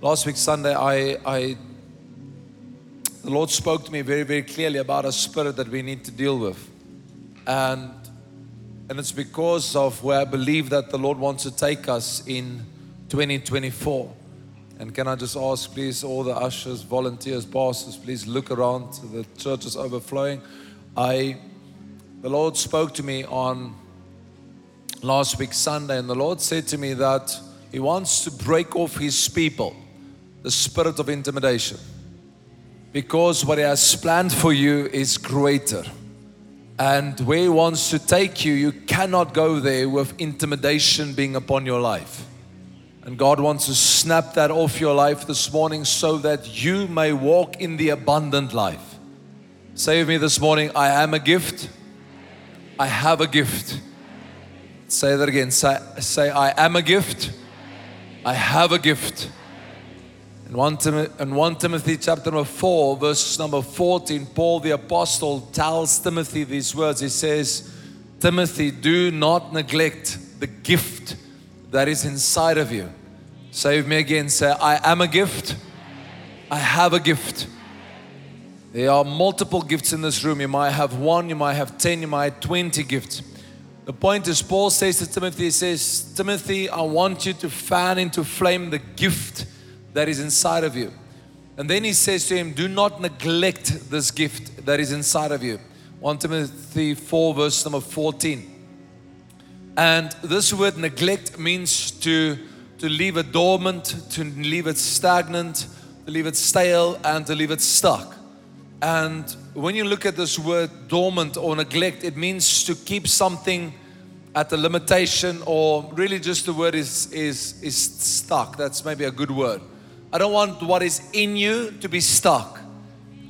Last week, Sunday, I, I, the Lord spoke to me very, very clearly about a spirit that we need to deal with. And, and it's because of where I believe that the Lord wants to take us in 2024. And can I just ask, please, all the ushers, volunteers, pastors, please look around. The church is overflowing. I, the Lord spoke to me on last week, Sunday, and the Lord said to me that He wants to break off His people the spirit of intimidation. Because what He has planned for you is greater. And where He wants to take you, you cannot go there with intimidation being upon your life. And God wants to snap that off your life this morning so that you may walk in the abundant life. Say with me this morning I am a gift, I have a gift. Say that again. Say, say I am a gift, I have a gift. In 1, Tim- in 1 Timothy chapter number 4, verse number 14, Paul the apostle tells Timothy these words. He says, Timothy, do not neglect the gift that is inside of you. Say me again, say, I am a gift, I have a gift. There are multiple gifts in this room. You might have one, you might have 10, you might have 20 gifts. The point is, Paul says to Timothy, he says, Timothy, I want you to fan into flame the gift that is inside of you. And then he says to him, Do not neglect this gift that is inside of you. 1 Timothy 4, verse number 14. And this word neglect means to, to leave it dormant, to leave it stagnant, to leave it stale, and to leave it stuck. And when you look at this word dormant or neglect, it means to keep something at a limitation, or really just the word is, is, is stuck. That's maybe a good word. I don't want what is in you to be stuck.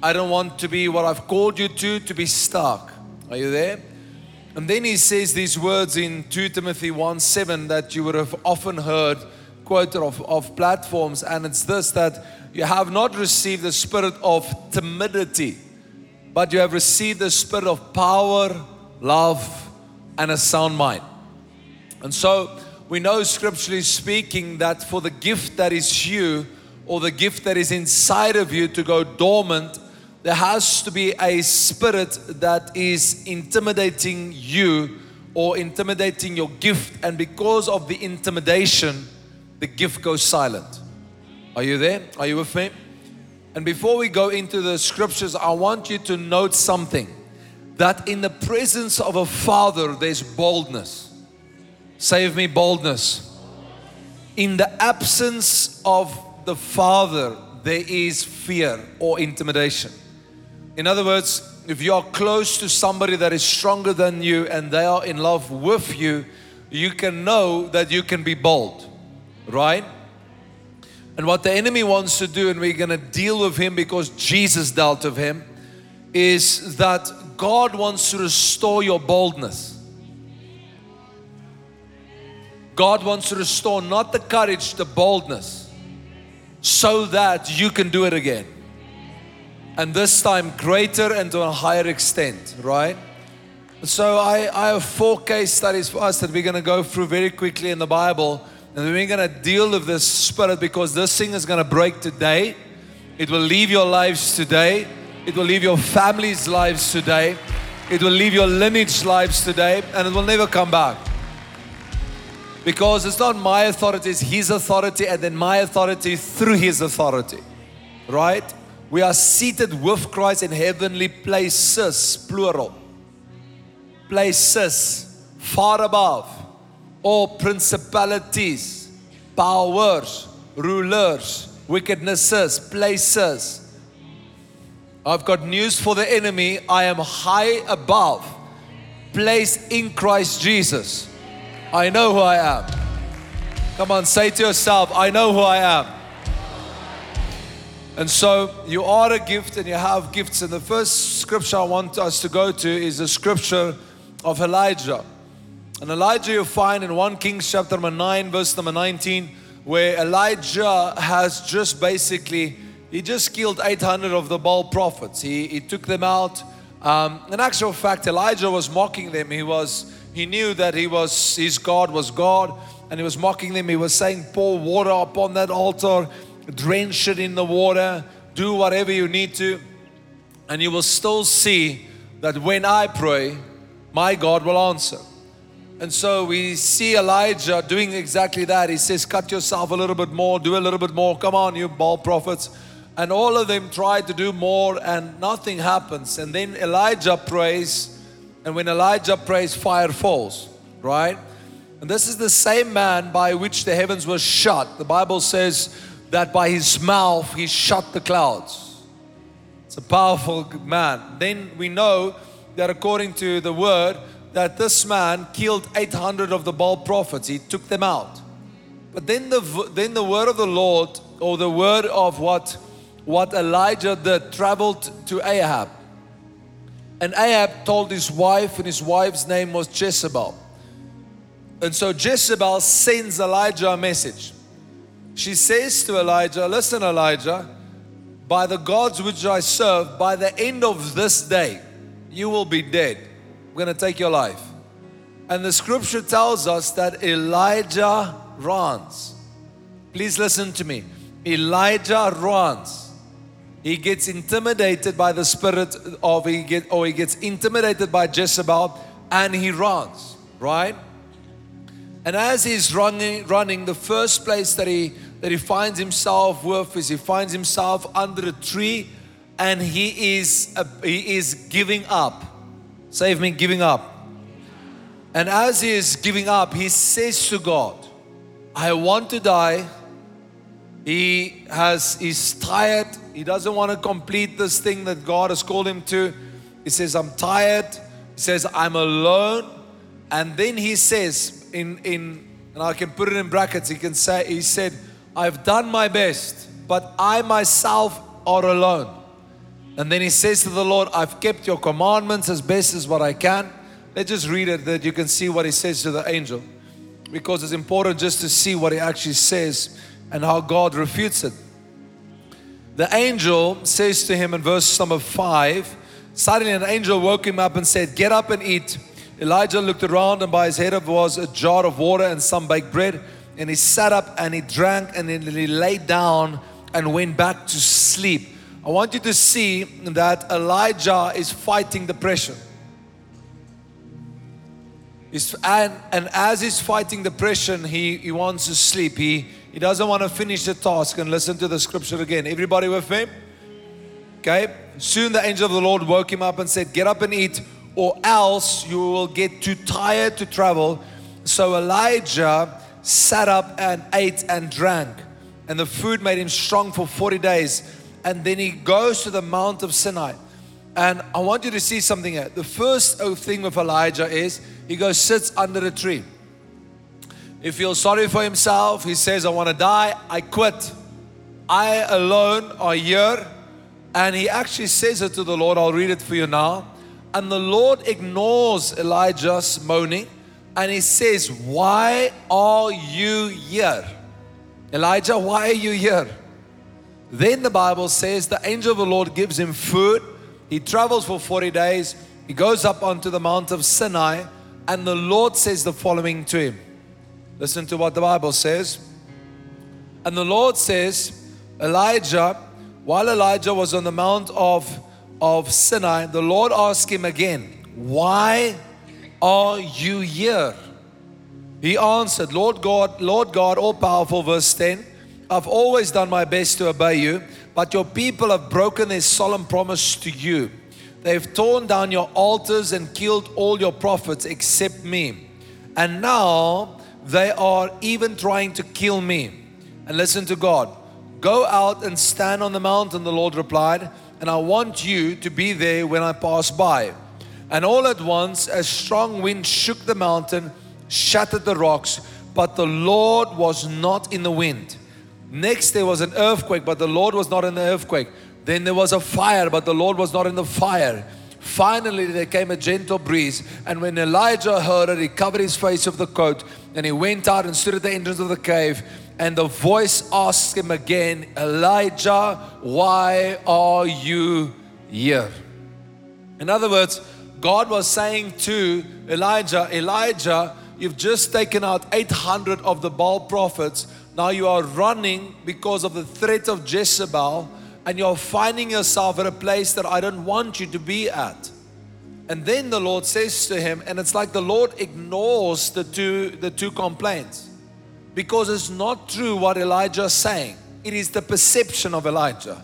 I don't want to be what I've called you to to be stuck. Are you there? And then he says these words in 2 Timothy 1 7 that you would have often heard quoted of, of platforms, and it's this that you have not received the spirit of timidity, but you have received the spirit of power, love, and a sound mind. And so we know scripturally speaking that for the gift that is you, or the gift that is inside of you to go dormant, there has to be a spirit that is intimidating you or intimidating your gift. And because of the intimidation, the gift goes silent. Are you there? Are you with me? And before we go into the scriptures, I want you to note something that in the presence of a father, there's boldness. Save me, boldness. In the absence of the Father, there is fear or intimidation. In other words, if you are close to somebody that is stronger than you and they are in love with you, you can know that you can be bold, right? And what the enemy wants to do, and we're going to deal with him because Jesus dealt with him, is that God wants to restore your boldness. God wants to restore not the courage, the boldness so that you can do it again. And this time greater and to a higher extent, right? So I, I have four case studies for us that we're going to go through very quickly in the Bible. And we're going to deal with this spirit because this thing is going to break today. It will leave your lives today. It will leave your family's lives today. It will leave your lineage lives today. And it will never come back. Because it's not my authority, it's His authority, and then my authority through His authority. Right? We are seated with Christ in heavenly places, plural. Places far above all principalities, powers, rulers, wickednesses, places. I've got news for the enemy. I am high above, placed in Christ Jesus. I know who I am. Come on, say to yourself, I know who I am. And so you are a gift and you have gifts. And the first scripture I want us to go to is the scripture of Elijah. And Elijah you find in 1 Kings chapter number 9, verse number 19, where Elijah has just basically, he just killed 800 of the Baal prophets. He, he took them out. Um, in actual fact, Elijah was mocking them. He was he knew that he was his God was God, and he was mocking them. He was saying, "Pour water upon that altar." drench it in the water, do whatever you need to, and you will still see that when I pray, my God will answer. And so we see Elijah doing exactly that. He says, Cut yourself a little bit more, do a little bit more. Come on, you Baal prophets. And all of them tried to do more, and nothing happens. And then Elijah prays, and when Elijah prays, fire falls, right? And this is the same man by which the heavens were shut. The Bible says that by his mouth he shut the clouds. It's a powerful man. Then we know that according to the word, that this man killed 800 of the Baal prophets. He took them out. But then the, then the word of the Lord, or the word of what, what Elijah did, traveled to Ahab. And Ahab told his wife, and his wife's name was Jezebel. And so Jezebel sends Elijah a message. She says to Elijah, Listen, Elijah, by the gods which I serve, by the end of this day, you will be dead We're going to take your life. And the scripture tells us that Elijah runs. Please listen to me. Elijah runs. He gets intimidated by the spirit of he get or he gets intimidated by Jezebel and he runs, right? And as he's running, running, the first place that he that he finds himself with is he finds himself under a tree and he is uh, he is giving up. Save me giving up. And as he is giving up, he says to God, I want to die. He has he's tired. He doesn't want to complete this thing that God has called him to. He says, I'm tired. He says, I'm alone. And then he says, in in and I can put it in brackets, he can say, he said, I've done my best, but I myself are alone. And then he says to the Lord, I've kept your commandments as best as what I can. Let's just read it that you can see what he says to the angel. Because it's important just to see what he actually says and how God refutes it. The angel says to him in verse number five, suddenly an angel woke him up and said, Get up and eat. Elijah looked around, and by his head was a jar of water and some baked bread. And he sat up and he drank, and then he lay down and went back to sleep. I want you to see that Elijah is fighting depression. He's, and, and as he's fighting depression, he, he wants to sleep. He, he doesn't want to finish the task and listen to the scripture again. Everybody with me? Okay. Soon the angel of the Lord woke him up and said, Get up and eat, or else you will get too tired to travel. So Elijah sat up and ate and drank, and the food made him strong for 40 days and then he goes to the Mount of Sinai. And I want you to see something here. The first thing with Elijah is he goes, sits under a tree. He feels sorry for himself. He says, I want to die. I quit. I alone are here. And he actually says it to the Lord. I'll read it for you now. And the Lord ignores Elijah's moaning and he says, Why are you here? Elijah, why are you here? Then the Bible says the angel of the Lord gives him food. He travels for 40 days. He goes up onto the Mount of Sinai, and the Lord says the following to him. Listen to what the Bible says. And the Lord says, Elijah, while Elijah was on the Mount of, of Sinai, the Lord asked him again, Why are you here? He answered, Lord God, Lord God, all powerful, verse 10. I've always done my best to obey you, but your people have broken their solemn promise to you. They've torn down your altars and killed all your prophets except me. And now they are even trying to kill me. And listen to God. Go out and stand on the mountain, the Lord replied, and I want you to be there when I pass by. And all at once, a strong wind shook the mountain, shattered the rocks, but the Lord was not in the wind. Next, there was an earthquake, but the Lord was not in the earthquake. Then there was a fire, but the Lord was not in the fire. Finally, there came a gentle breeze, and when Elijah heard it, he covered his face with the coat, and he went out and stood at the entrance of the cave. And the voice asked him again, Elijah, why are you here? In other words, God was saying to Elijah, Elijah, you've just taken out 800 of the Baal prophets Now you are running because of the threat of Jezebel, and you're finding yourself at a place that I don't want you to be at. And then the Lord says to him, and it's like the Lord ignores the two, the two complaints because it's not true what Elijah is saying. It is the perception of Elijah.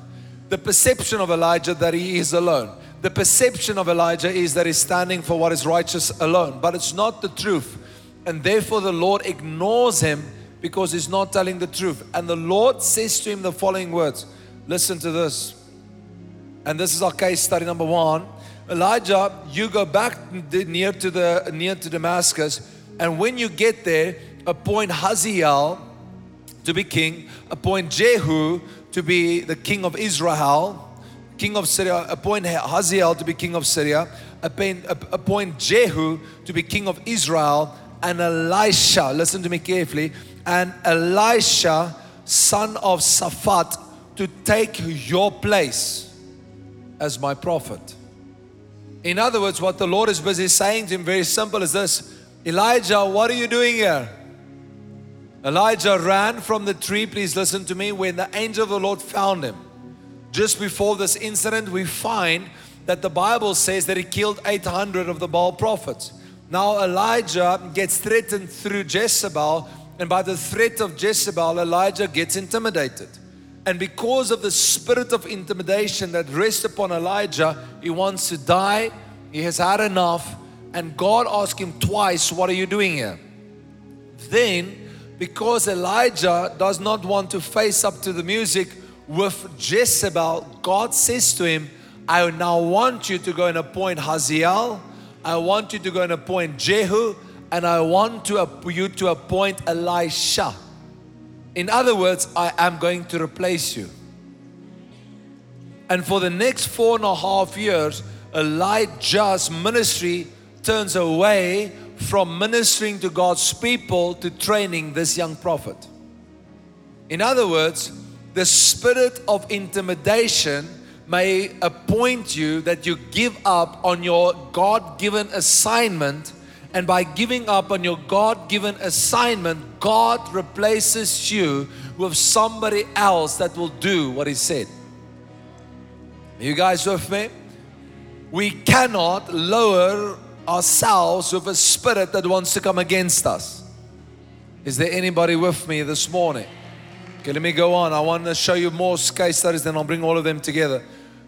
The perception of Elijah that he is alone. The perception of Elijah is that he's standing for what is righteous alone, but it's not the truth. And therefore, the Lord ignores him because he's not telling the truth. And the Lord says to him the following words Listen to this. And this is our case study number one. Elijah, you go back near to the near to Damascus, and when you get there, appoint Hazael to be king, appoint Jehu to be the king of Israel, king of Syria, appoint Hazael to be king of Syria, appoint, appoint Jehu to be king of Israel, and Elisha, listen to me carefully, and Elisha, son of Shaphat, to take your place as my prophet. In other words, what the Lord is busy saying to him, very simple, is this Elijah, what are you doing here? Elijah ran from the tree, please listen to me, when the angel of the Lord found him. Just before this incident, we find that the Bible says that he killed 800 of the Baal prophets. Now, Elijah gets threatened through Jezebel, and by the threat of Jezebel, Elijah gets intimidated. And because of the spirit of intimidation that rests upon Elijah, he wants to die. He has had enough. And God asked him twice, What are you doing here? Then, because Elijah does not want to face up to the music with Jezebel, God says to him, I now want you to go and appoint Hazael. I want you to go and appoint Jehu. And I want to, you to appoint Elisha. In other words, I am going to replace you. And for the next four and a half years, Elijah's ministry turns away from ministering to God's people to training this young prophet. In other words, the spirit of intimidation may appoint you that you give up on your God given assignment and by giving up on your God given assignment, God replaces you with somebody else that will do what He said. Are you guys with me? We cannot lower ourselves with a spirit that wants to come against us. Is there anybody with me this morning? Okay, let me go on. I want to show you more case studies, then I'll bring all of them together.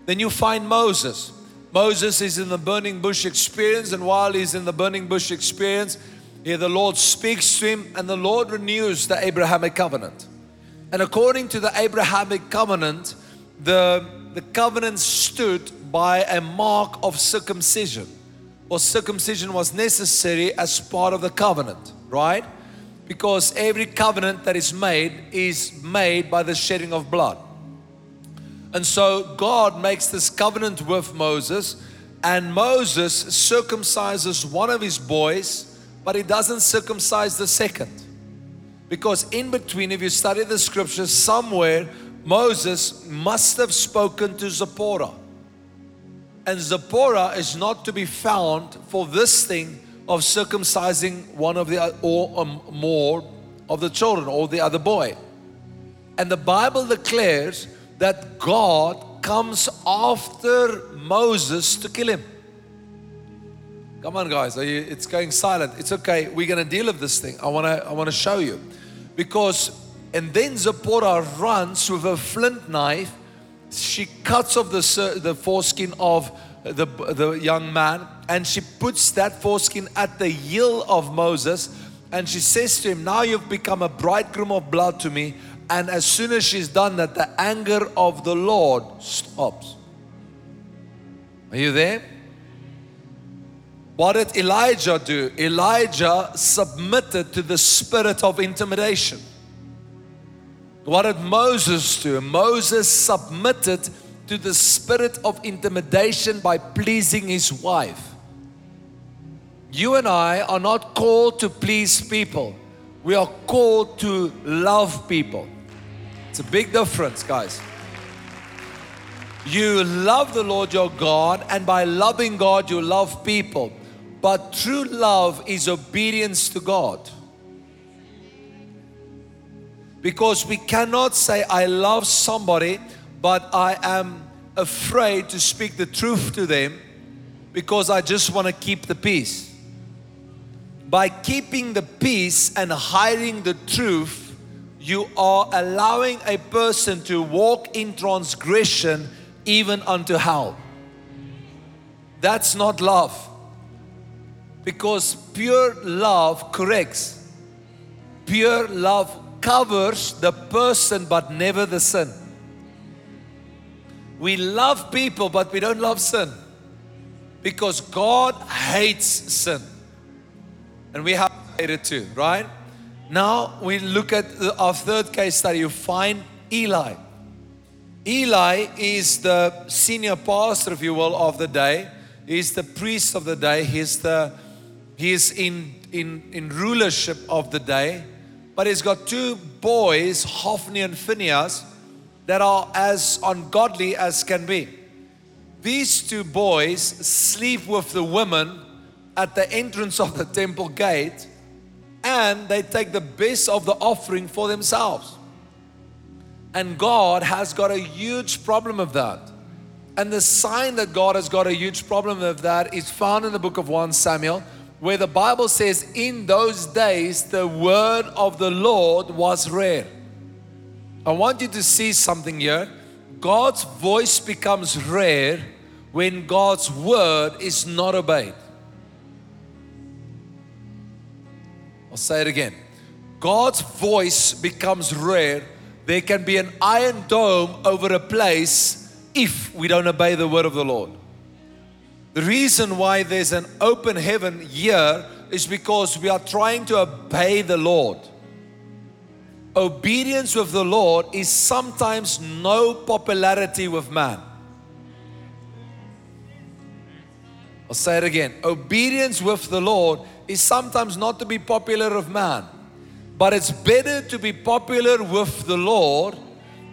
Then you find Moses. Moses is in the burning bush experience, and while he's in the burning bush experience, here the Lord speaks to him, and the Lord renews the Abrahamic covenant. And according to the Abrahamic covenant, the, the covenant stood by a mark of circumcision, or circumcision was necessary as part of the covenant, right? Because every covenant that is made is made by the shedding of blood. And so God makes this covenant with Moses, and Moses circumcises one of his boys, but he doesn't circumcise the second. Because in between, if you study the scriptures, somewhere Moses must have spoken to Zipporah. And Zipporah is not to be found for this thing of circumcising one of the or um, more of the children or the other boy. And the Bible declares that God comes after Moses to kill him. Come on, guys, you, it's going silent. It's okay. We're going to deal with this thing. I want to I want to show you. Because, and then Zipporah runs with a flint knife. She cuts off the, the foreskin of the, the young man and she puts that foreskin at the heel of Moses. And she says to him, Now you've become a bridegroom of blood to me. And as soon as she's done that, the anger of the Lord stops. Are you there? What did Elijah do? Elijah submitted to the spirit of intimidation. What did Moses do? Moses submitted to the spirit of intimidation by pleasing his wife. You and I are not called to please people, we are called to love people. It's a big difference, guys. You love the Lord your God, and by loving God, you love people. But true love is obedience to God. Because we cannot say, I love somebody, but I am afraid to speak the truth to them because I just want to keep the peace. By keeping the peace and hiding the truth, you are allowing a person to walk in transgression even unto hell. That's not love. Because pure love corrects. Pure love covers the person but never the sin. We love people but we don't love sin. Because God hates sin. And we have hated too, right? Now we look at our third case study. You find Eli. Eli is the senior pastor, if you will, of the day. He's the priest of the day. He's the he's in in in rulership of the day. But he's got two boys, Hophni and Phinehas, that are as ungodly as can be. These two boys sleep with the women at the entrance of the temple gate and they take the best of the offering for themselves. And God has got a huge problem of that. And the sign that God has got a huge problem of that is found in the book of 1 Samuel, where the Bible says, In those days, the word of the Lord was rare. I want you to see something here. God's voice becomes rare when God's word is not obeyed. I'll say it again. God's voice becomes rare. There can be an iron dome over a place if we don't obey the word of the Lord. The reason why there's an open heaven here is because we are trying to obey the Lord. Obedience with the Lord is sometimes no popularity with man. I'll say it again. Obedience with the Lord is sometimes not to be popular of man, but it's better to be popular with the Lord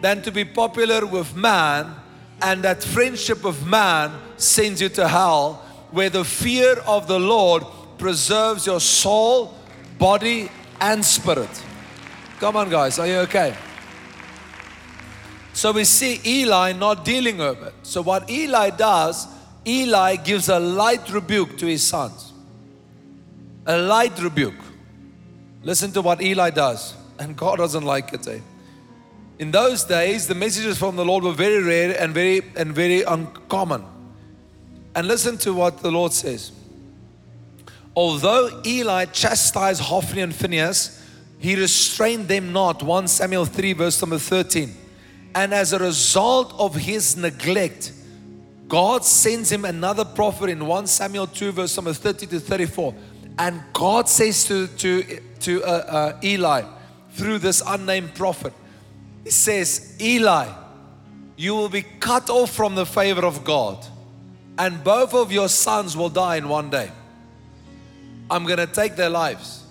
than to be popular with man and that friendship of man sends you to hell, where the fear of the Lord preserves your soul, body, and spirit. Come on, guys, are you okay? So we see Eli not dealing with it. So, what Eli does, Eli gives a light rebuke to his sons. A light rebuke. Listen to what Eli does. And God doesn't like it. Eh? In those days, the messages from the Lord were very rare and very and very uncommon. And listen to what the Lord says. Although Eli chastised Hophni and Phinehas, he restrained them not. 1 Samuel 3, verse number 13. And as a result of his neglect, God sends him another prophet in 1 Samuel 2, verse number 30 to 34. And God says to, to, to uh, uh, Eli through this unnamed prophet, He says, Eli, you will be cut off from the favor of God, and both of your sons will die in one day. I'm going to take their lives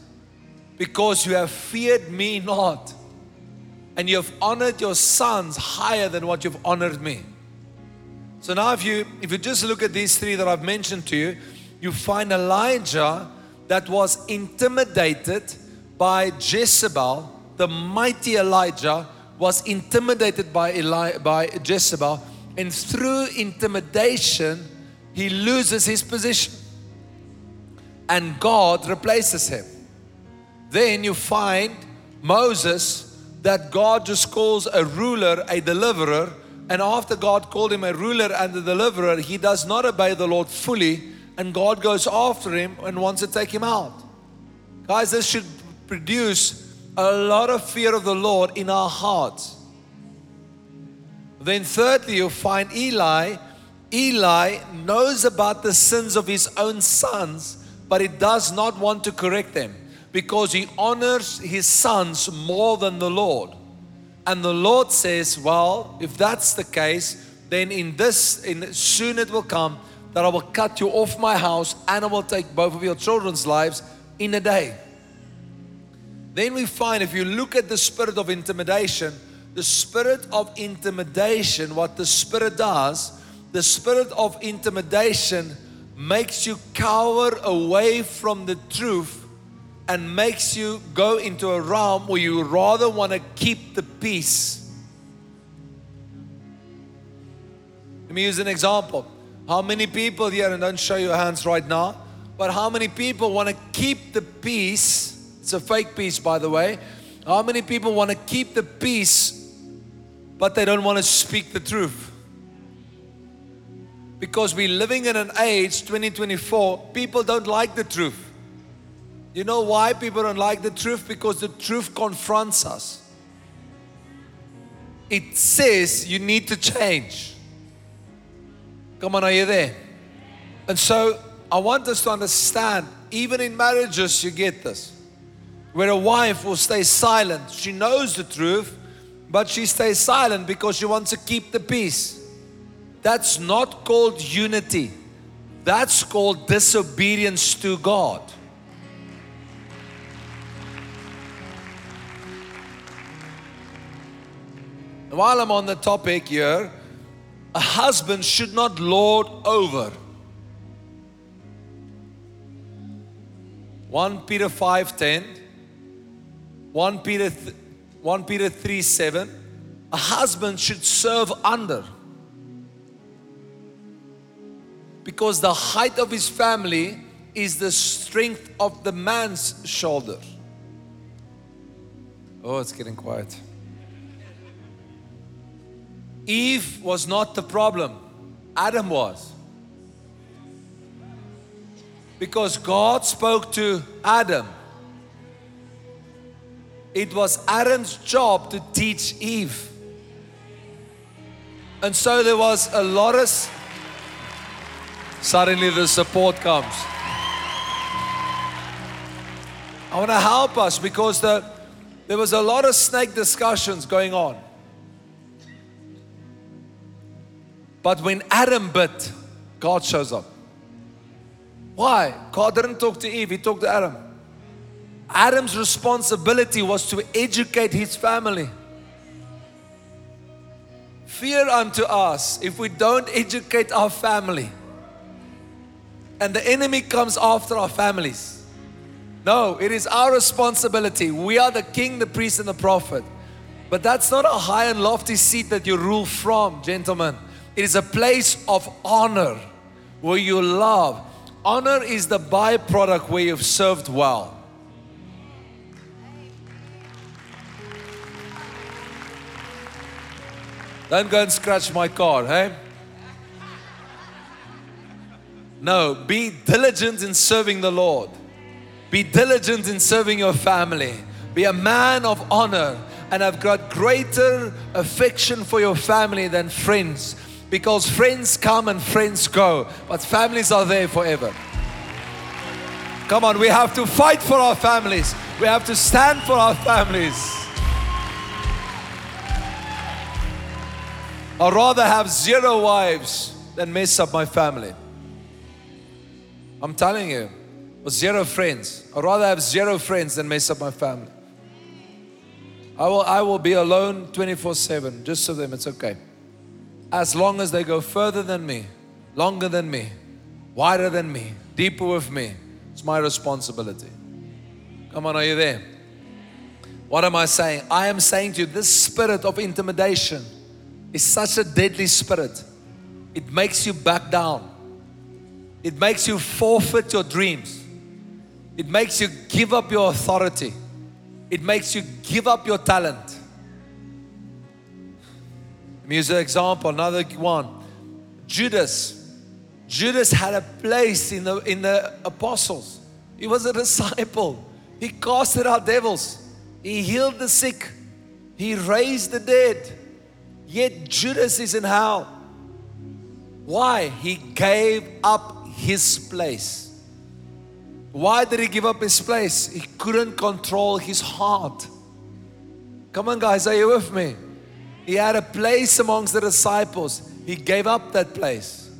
because you have feared me not, and you have honored your sons higher than what you've honored me. So now, if you if you just look at these three that I've mentioned to you, you find Elijah that was intimidated by Jezebel, the mighty Elijah was intimidated by, Eli, by Jezebel, and through intimidation, he loses his position. And God replaces him. Then you find Moses that God just calls a ruler a deliverer. And after God called him a ruler and a deliverer, he does not obey the Lord fully. And God goes after him and wants to take him out. Guys, this should produce a lot of fear of the Lord in our hearts. Then, thirdly, you find Eli. Eli knows about the sins of his own sons, but he does not want to correct them because he honors his sons more than the Lord. And the Lord says, Well, if that's the case, then in this, in soon it will come that I will cut you off my house and I will take both of your children's lives in a day. Then we find if you look at the spirit of intimidation, the spirit of intimidation, what the spirit does, the spirit of intimidation makes you cower away from the truth and makes you go into a realm where you rather want to keep the peace. Let me use an example. How many people here, and don't show your hands right now, but how many people want to keep the peace? It's a fake peace, by the way. How many people want to keep the peace, but they don't want to speak the truth? Because we're living in an age, 2024, people don't like the truth. You know why people don't like the truth? Because the truth confronts us. It says you need to change. Come on, are you there? And so I want us to understand, even in marriages, you get this. Where a wife will stay silent. She knows the truth, but she stays silent because she wants to keep the peace. That's not called unity. That's called disobedience to God. While I'm on the topic here, a husband should not lord over. 1 Peter 5:10 1 Peter th- 1 Peter 3 7 a husband should serve under because the height of his family is the strength of the man's shoulder. Oh, it's getting quiet. Eve was not the problem, Adam was. Because God spoke to Adam. It was Adam's job to teach Eve. And so there was a lot of suddenly the support comes. I want to help us because the, there was a lot of snake discussions going on. But when Adam bit, God shows up. Why? God didn't talk to Eve, He talked to Adam. Adam's responsibility was to educate his family. Fear unto us if we don't educate our family and the enemy comes after our families. No, it is our responsibility. We are the king, the priest, and the prophet. But that's not a high and lofty seat that you rule from, gentlemen. It is a place of honor where you love. Honor is the byproduct where you've served well. Don't go and scratch my car, hey? No, be diligent in serving the Lord. Be diligent in serving your family. Be a man of honor and I've got greater affection for your family than friends because friends come and friends go, but families are there forever. Come on, we have to fight for our families. We have to stand for our families. I'd rather have zero wives than mess up my family. I'm telling you, with zero friends. I'd rather have zero friends than mess up my family. I will, I will be alone 24 7, just so them, it's okay. As long as they go further than me, longer than me, wider than me, deeper with me, it's my responsibility. Come on, are you there? What am I saying? I am saying to you, this spirit of intimidation is such a deadly spirit. It makes you back down. It makes you forfeit your dreams. It makes you give up your authority. It makes you give up your talent. Me use an example, another one. Judas. Judas had a place in the, in the apostles. He was a disciple. He casted out devils. He healed the sick. He raised the dead. Yet Judas is in hell. Why? He gave up his place. Why did he give up his place? He couldn't control his heart. Come on, guys, are you with me? He had a place amongst the disciples. He gave up that place.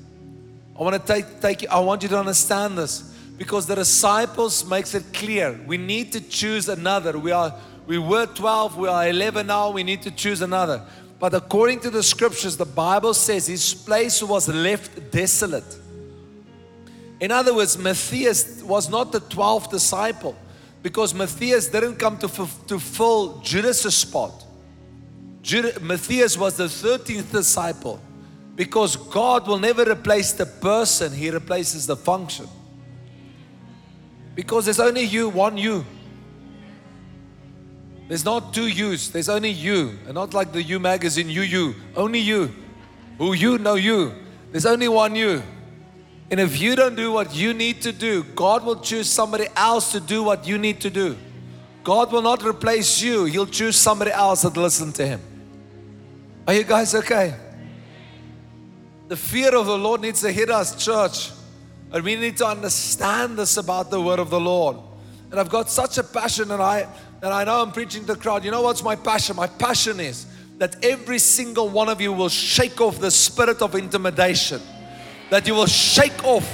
I want to take, take you, I want you to understand this because the disciples makes it clear. We need to choose another. We are we were 12, we are 11 now, we need to choose another. But according to the scriptures, the Bible says his place was left desolate. In other words, Matthias was not the 12th disciple. Because Matthias didn't come to, f- to fill Judas' spot. Matthias was the 13th disciple. Because God will never replace the person, He replaces the function. Because there's only you, one you. There's not two yous, there's only you. And not like the You magazine, you, you. Only you. Who you know you. There's only one you. And if you don't do what you need to do, God will choose somebody else to do what you need to do. God will not replace you, He'll choose somebody else that listen to Him. Are you guys okay? The fear of the Lord needs to hit us, church. And we need to understand this about the word of the Lord. And I've got such a passion, and I and I know I'm preaching to the crowd. You know what's my passion? My passion is that every single one of you will shake off the spirit of intimidation. That you will shake off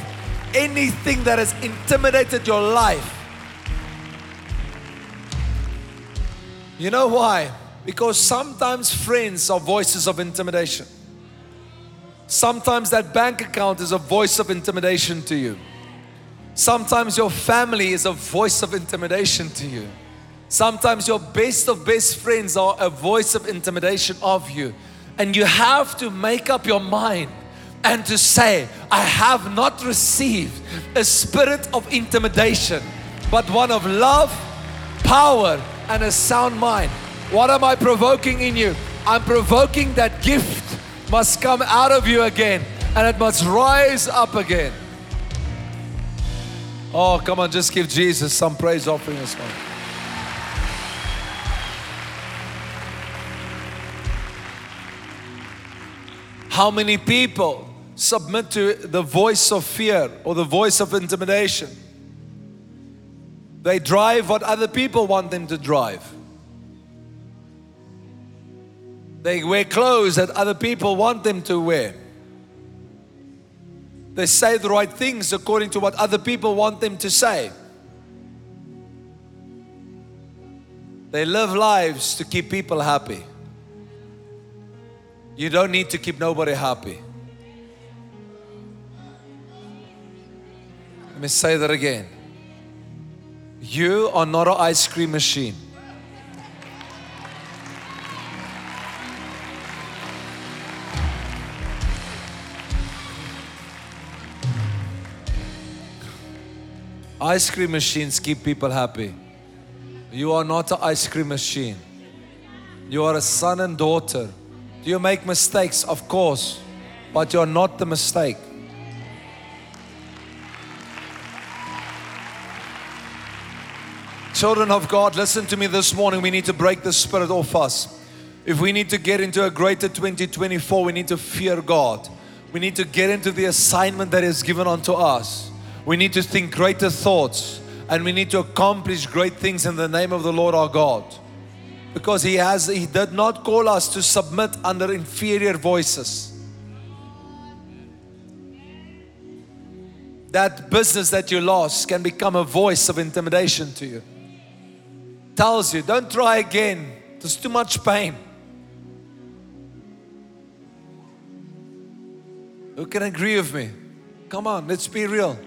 anything that has intimidated your life. You know why? Because sometimes friends are voices of intimidation. Sometimes that bank account is a voice of intimidation to you. Sometimes your family is a voice of intimidation to you. Sometimes your best of best friends are a voice of intimidation of you. And you have to make up your mind and to say, I have not received a spirit of intimidation, but one of love, power, and a sound mind. What am I provoking in you? I'm provoking that gift must come out of you again and it must rise up again. Oh, come on, just give Jesus some praise offering this morning. How many people submit to the voice of fear or the voice of intimidation? They drive what other people want them to drive. They wear clothes that other people want them to wear. They say the right things according to what other people want them to say. They live lives to keep people happy. You don't need to keep nobody happy. Let me say that again. You are not an ice cream machine. Ice cream machines keep people happy. You are not an ice cream machine. You are a son and daughter. Do you make mistakes? Of course. But you're not the mistake. Children of God, listen to me this morning. We need to break the spirit off us. If we need to get into a greater 2024, we need to fear God. We need to get into the assignment that is given unto us. We need to think greater thoughts and we need to accomplish great things in the name of the Lord our God. Because He has He did not call us to submit under inferior voices. That business that you lost can become a voice of intimidation to you. Tells you, don't try again. There's too much pain. Who can agree with me? Come on, let's be real.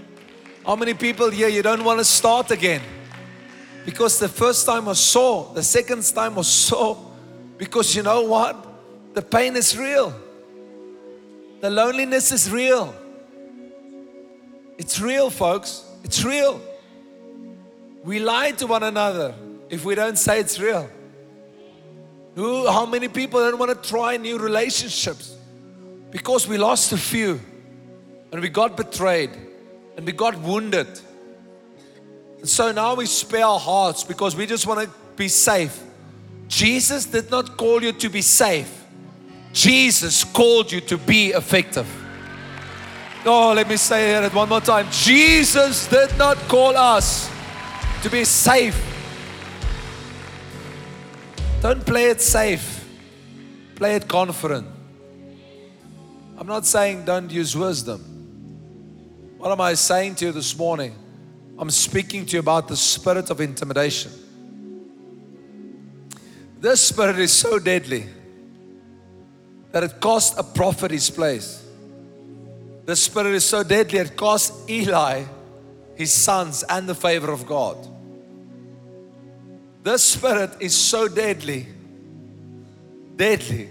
How many people here you don't want to start again? Because the first time was so, the second time was so. Because you know what? The pain is real, the loneliness is real. It's real, folks. It's real. We lie to one another if we don't say it's real. Who, how many people don't want to try new relationships because we lost a few and we got betrayed and we got wounded. And so now we spare our hearts because we just want to be safe. Jesus did not call you to be safe, Jesus called you to be effective. Oh, let me say it one more time. Jesus did not call us to be safe. Don't play it safe, play it confident. I'm not saying don't use wisdom. What am I saying to you this morning? I'm speaking to you about the spirit of intimidation. This spirit is so deadly that it cost a prophet his place. The spirit is so deadly, it cost Eli his sons and the favor of God. This spirit is so deadly, deadly,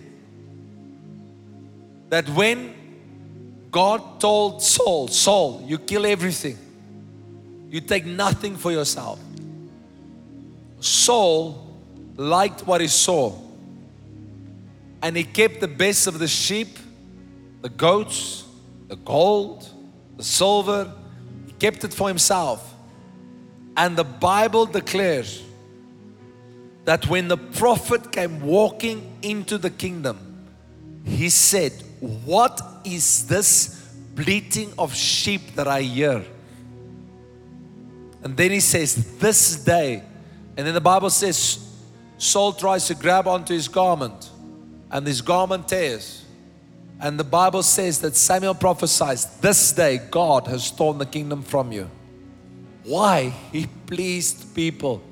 that when God told Saul, Saul, you kill everything, you take nothing for yourself. Saul liked what he saw, and he kept the best of the sheep, the goats, the gold, the silver. He kept it for himself. And the Bible declares that when the prophet came walking into the kingdom, he said, What is this bleating of sheep that I hear? And then he says, This day, and then the Bible says, Saul tries to grab onto his garment, and his garment tears. And the Bible says that Samuel prophesies, This day God has torn the kingdom from you. Why? He pleased people.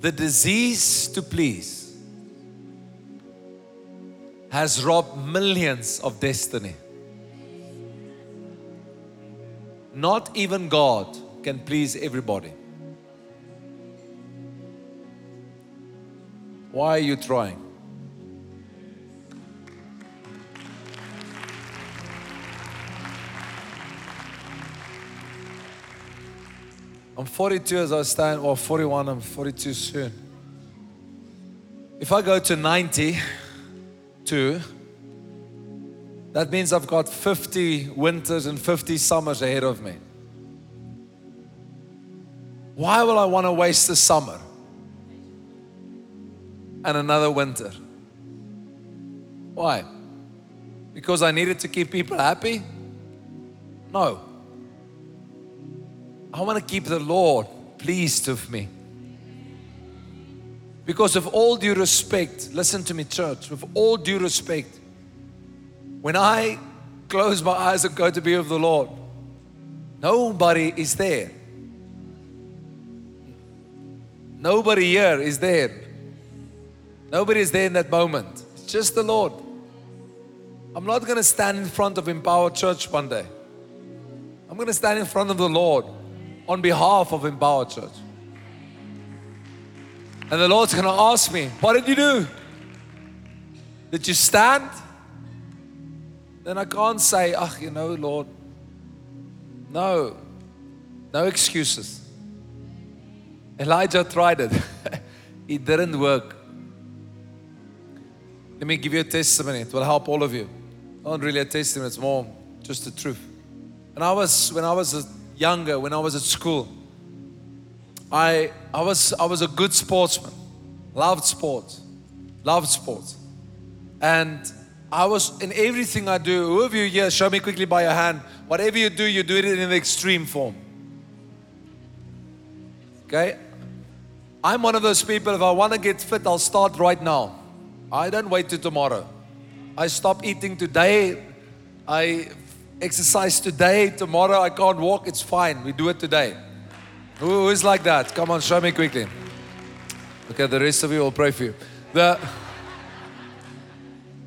The disease to please has robbed millions of destiny. Not even God can please everybody. Why are you trying? I'm 42 as I stand, or 41, I'm 42 soon. If I go to 92, that means I've got 50 winters and 50 summers ahead of me. Why will I want to waste the summer and another winter? Why? Because I needed to keep people happy? No. I want to keep the Lord pleased with me. Because, of all due respect, listen to me, church, with all due respect, when I close my eyes and go to be with the Lord, nobody is there. Nobody here is there. Nobody is there in that moment. It's just the Lord. I'm not going to stand in front of Empower Church one day. I'm going to stand in front of the Lord on behalf of Empower Church. And the Lord's going to ask me, What did you do? Did you stand? Then I can't say, Ah, you know, Lord. No, no excuses. Elijah tried it, it didn't work. Let me give you a testimony. It will help all of you. Not really a testimony, it's more just the truth. And I was, when I was younger, when I was at school, I, I, was, I was a good sportsman, loved sports, loved sports. And I was in everything I do, who of you here, show me quickly by your hand, whatever you do, you do it in the extreme form. Okay? I'm one of those people, if I want to get fit, I'll start right now. I don't wait till tomorrow. I stop eating today. I exercise today, tomorrow I can't walk, it's fine. We do it today. Who is like that? Come on, show me quickly. Okay, the rest of you will pray for you. The,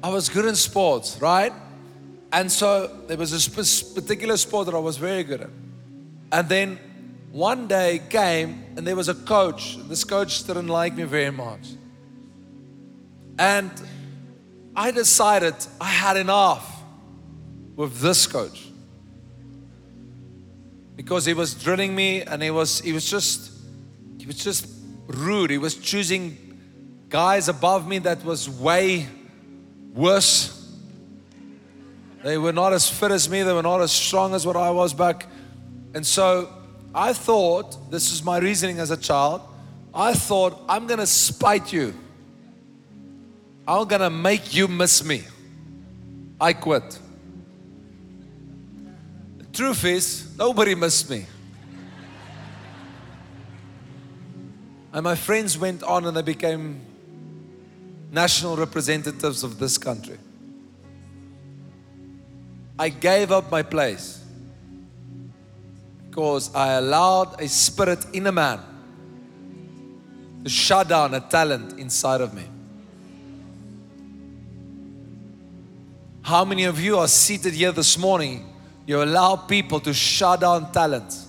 I was good in sports, right? And so there was a particular sport that I was very good at. And then one day came and there was a coach. This coach didn't like me very much. And I decided I had enough with this coach because he was drilling me and he was he was just he was just rude. He was choosing guys above me that was way worse. They were not as fit as me. They were not as strong as what I was back. And so I thought this is my reasoning as a child I thought I'm going to spite you. I'm going to make you miss me. I quit Truth is, nobody missed me. And my friends went on and they became national representatives of this country. I gave up my place because I allowed a spirit in a man to shut down a talent inside of me. How many of you are seated here this morning you allow people to shut down talents.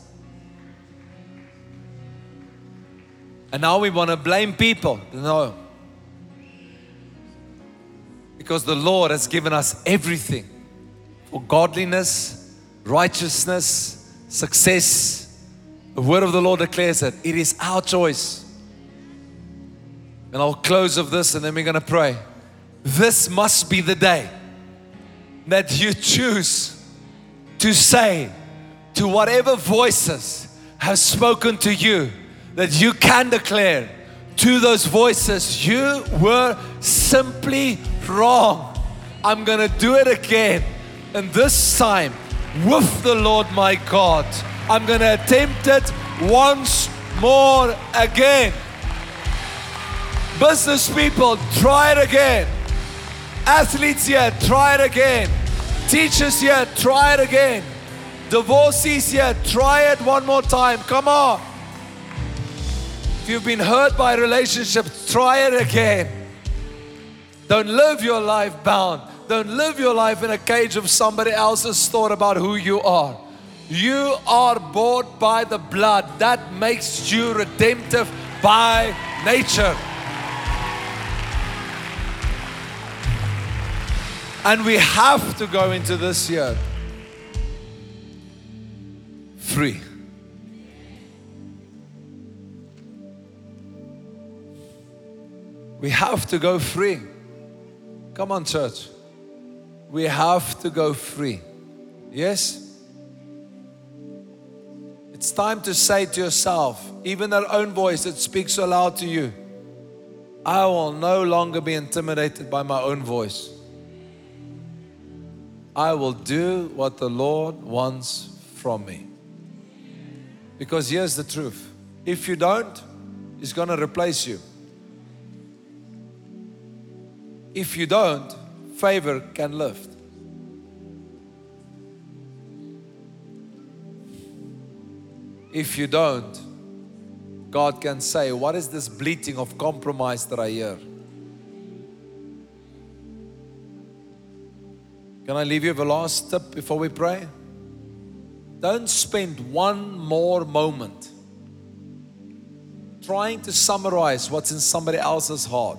And now we want to blame people. No. Because the Lord has given us everything for godliness, righteousness, success. The word of the Lord declares that it is our choice. And I'll close of this and then we're going to pray. This must be the day that you choose to say to whatever voices have spoken to you that you can declare to those voices, you were simply wrong. I'm to do it again. And this time, with the Lord my God, I'm to attempt it once more again. Business people, try it again. Athletes here, try it again. Teachers here, try it again. Divorcees here, try it one more time. Come on. If you've been hurt by relationships, try it again. Don't live your life bound. Don't live your life in a cage of somebody else's thought about who you are. You are bought by the blood. That makes you redemptive by nature. And we have to go into this year free. We have to go free. Come on, church. We have to go free. Yes? It's time to say to yourself, even that own voice that speaks so loud to you, I will no longer be intimidated by my own voice. I will do what the Lord wants from me. Because here's the truth if you don't, He's going to replace you. If you don't, favor can lift. If you don't, God can say, What is this bleating of compromise that I hear? Can I leave you with a last tip before we pray? Don't spend one more moment trying to summarize what's in somebody else's heart.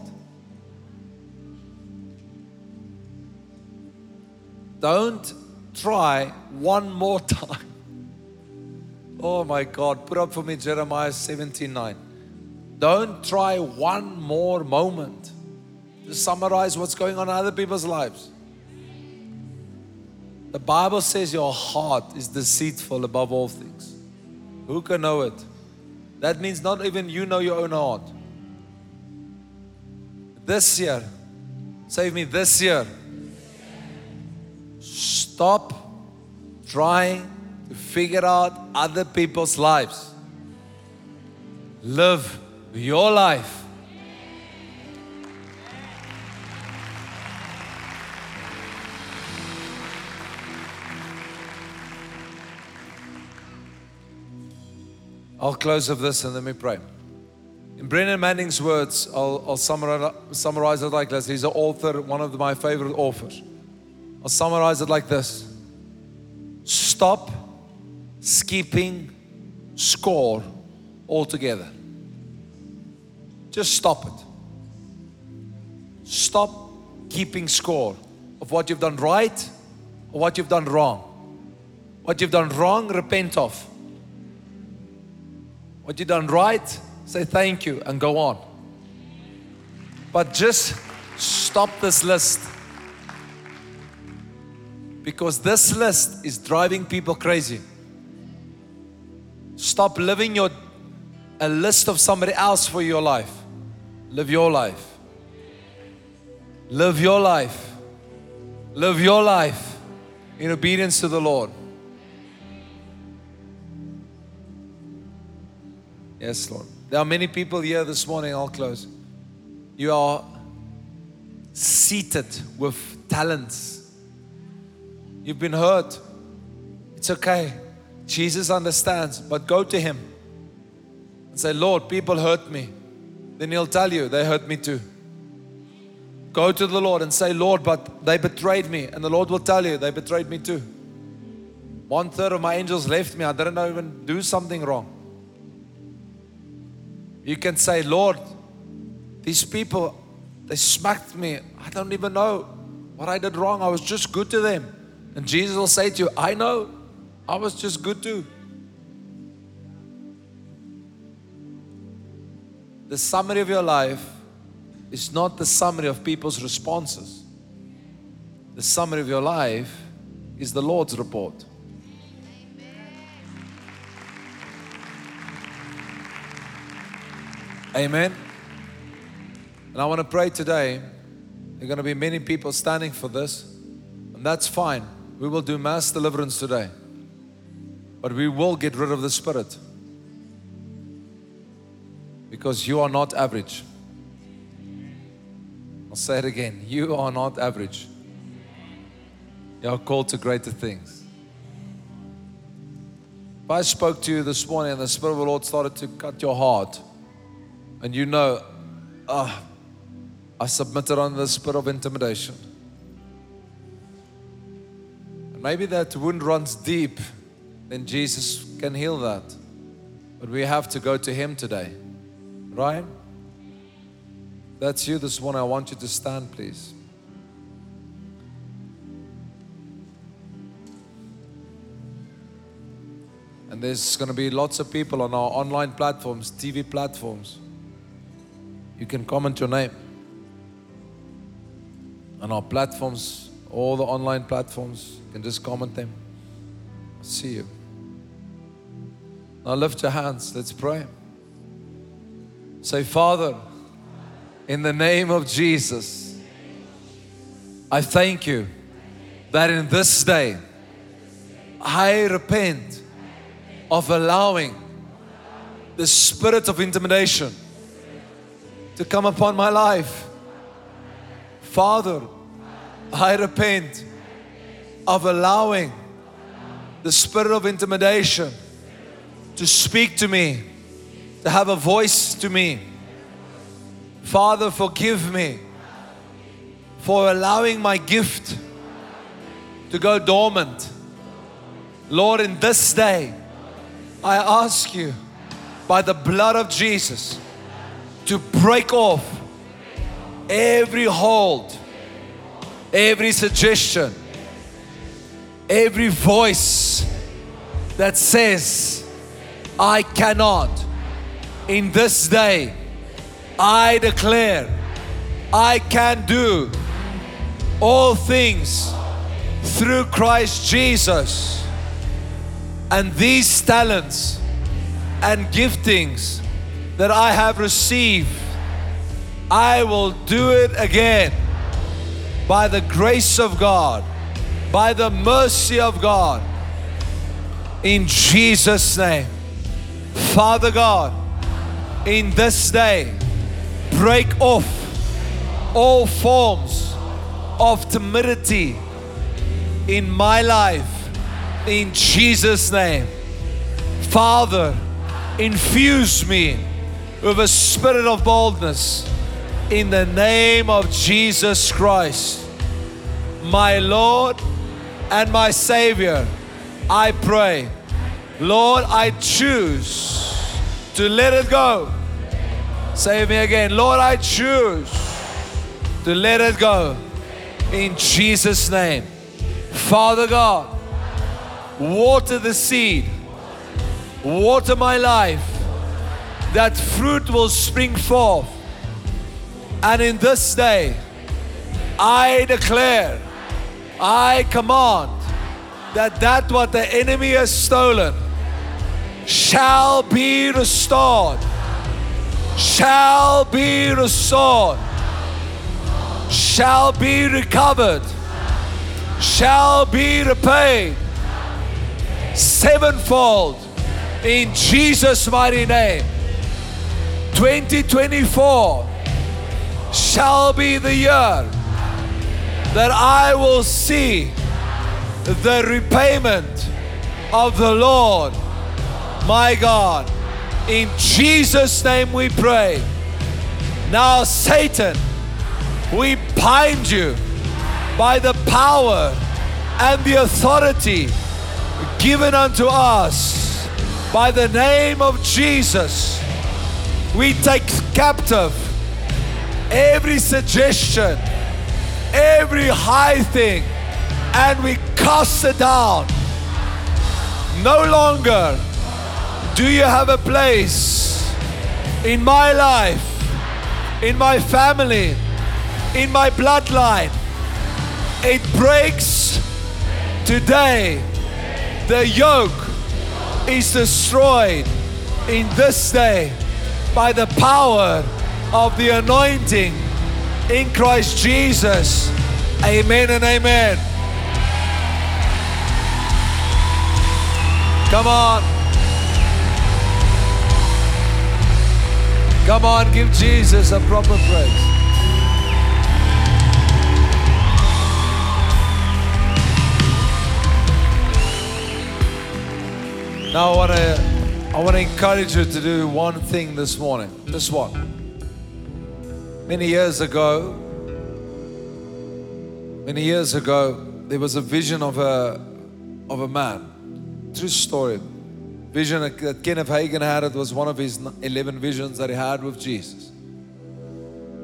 Don't try one more time. Oh my God, put up for me Jeremiah 17 9. Don't try one more moment to summarize what's going on in other people's lives. The Bible says your heart is deceitful above all things. Who can know it? That means not even you know your own heart. This year, save me this year. Stop trying to figure out other people's lives. Live your life. I'll close with this and then we pray. In Brennan Manning's words, I'll, I'll summarize, summarize, it like this. He's an author, one of my favorite authors. I'll summarize it like this Stop skipping score altogether. Just stop it. Stop keeping score of what you've done right or what you've done wrong. What you've done wrong, repent of. What you've done right, say thank you and go on. But just stop this list. Because this list is driving people crazy. Stop living your a list of somebody else for your life. Live your life. Live your life. Live your life in obedience to the Lord. Yes, Lord. There are many people here this morning, I'll close. You are seated with talents. You've been hurt. It's okay. Jesus understands, but go to Him and say, Lord, people hurt me. Then He'll tell you, they hurt me too. Go to the Lord and say, Lord, but they betrayed me. And the Lord will tell you, they betrayed me too. One third of my angels left me. I didn't even do something wrong. You can say, Lord, these people, they smacked me. I don't even know what I did wrong. I was just good to them. And Jesus will say to you, I know, I was just good too. The summary of your life is not the summary of people's responses. The summary of your life is the Lord's report. Amen. And I want to pray today. There are going to be many people standing for this, and that's fine. We will do mass deliverance today, but we will get rid of the spirit because you are not average. I'll say it again you are not average. You are called to greater things. If I spoke to you this morning and the Spirit of the Lord started to cut your heart, and you know, ah, I submitted under the spirit of intimidation. And maybe that wound runs deep, then Jesus can heal that. But we have to go to Him today. Right? That's you this morning. I want you to stand, please. And there's going to be lots of people on our online platforms, TV platforms. You can comment your name. On our platforms, all the online platforms, you can just comment them. See you. Now lift your hands. Let's pray. Say, Father, in the name of Jesus, I thank you that in this day I repent of allowing the spirit of intimidation to come upon my life. Father, I repent of allowing the spirit of intimidation to speak to me, to have a voice to me. Father, forgive me for allowing my gift to go dormant. Lord, in this day, I ask you by the blood of Jesus to break off every hold, every suggestion, every voice that says, I cannot. In this day, I declare I can do all things through Christ Jesus. And these talents and giftings that I have received, I will do it again by the grace of God, by the mercy of God. In Jesus' name. Father God, in this day, break off all forms of timidity in my life. In Jesus' name. Father, infuse me with a spirit of boldness in the name of Jesus Christ. My Lord and my Savior, I pray. Lord, I choose to let it go. Say me again. Lord, I choose to let it go. In Jesus' name. Father God, water the seed, water my life that fruit will spring forth. And in this day, I declare, I command that that what the enemy has stolen shall be restored, shall be restored, shall be recovered, shall be repaid. Sevenfold. In Jesus' mighty name. 2024 shall be the year that I will see the repayment of the Lord my God. In Jesus' name we pray. Now, Satan, we bind you by the power and the authority given unto us by the name of Jesus We take captive every suggestion, every high thing, and we cast it down. No longer do you have a place in my life, in my family, in my bloodline. It breaks today. The yoke is destroyed in this day by the power of the anointing in Christ Jesus. Amen and amen. Come on. Come on, give Jesus a proper praise. Now I want to I want to encourage you to do one thing this morning. This one. Many years ago, many years ago, there was a vision of a of a man. True story. Vision that Kenneth Hagin had. It was one of his 11 visions that he had with Jesus.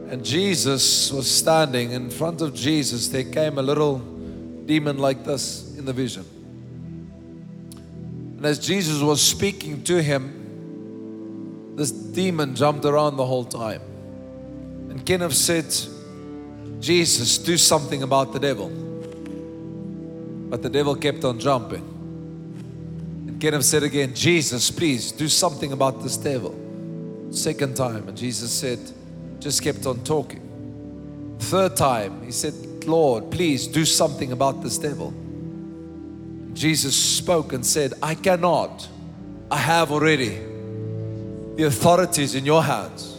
And Jesus was standing in front of Jesus. There came a little demon like this in the vision. And as Jesus was speaking to him, this demon jumped around the whole time. And Kenneth said, Jesus, do something about the devil. But the devil kept on jumping. And Kenneth said again, Jesus, please do something about this devil. Second time, and Jesus said, just kept on talking. Third time, he said, Lord, please do something about this devil. Jesus spoke and said, I cannot. I have already. The authority is in your hands.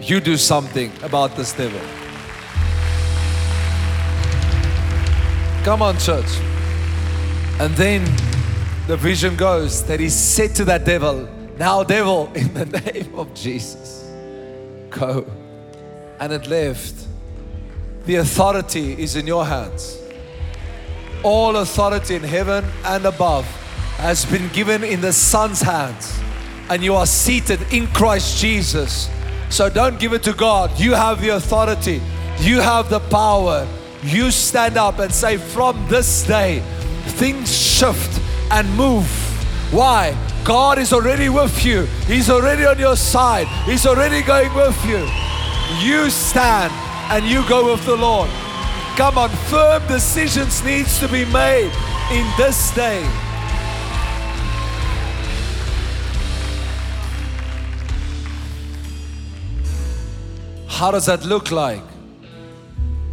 You do something about this devil. Come on, church. And then the vision goes that he said to that devil, Now, devil, in the name of Jesus, go. And it left. The authority is in your hands. All authority in heaven and above has been given in the Son's hands, and you are seated in Christ Jesus. So don't give it to God. You have the authority, you have the power. You stand up and say, From this day, things shift and move. Why? God is already with you, He's already on your side, He's already going with you. You stand and you go with the Lord. Come on, firm decisions needs to be made in this day. How does that look like?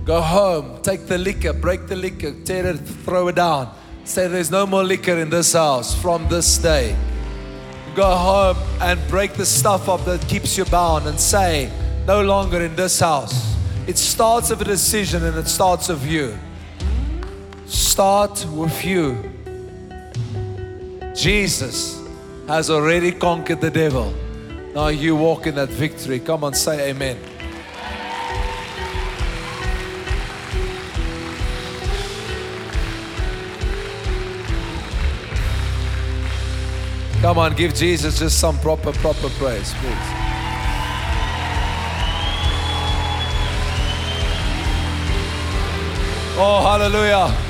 Go home, take the liquor, break the liquor, tear it, throw it down. Say there's no more liquor in this house from this day. Go home and break the stuff up that keeps you bound and say, no longer in this house. It starts with a decision and it starts with you. Start with you. Jesus has already conquered the devil. Now you walk in that victory. Come on, say amen. Come on, give Jesus just some proper, proper praise, please. Oh, hallelujah.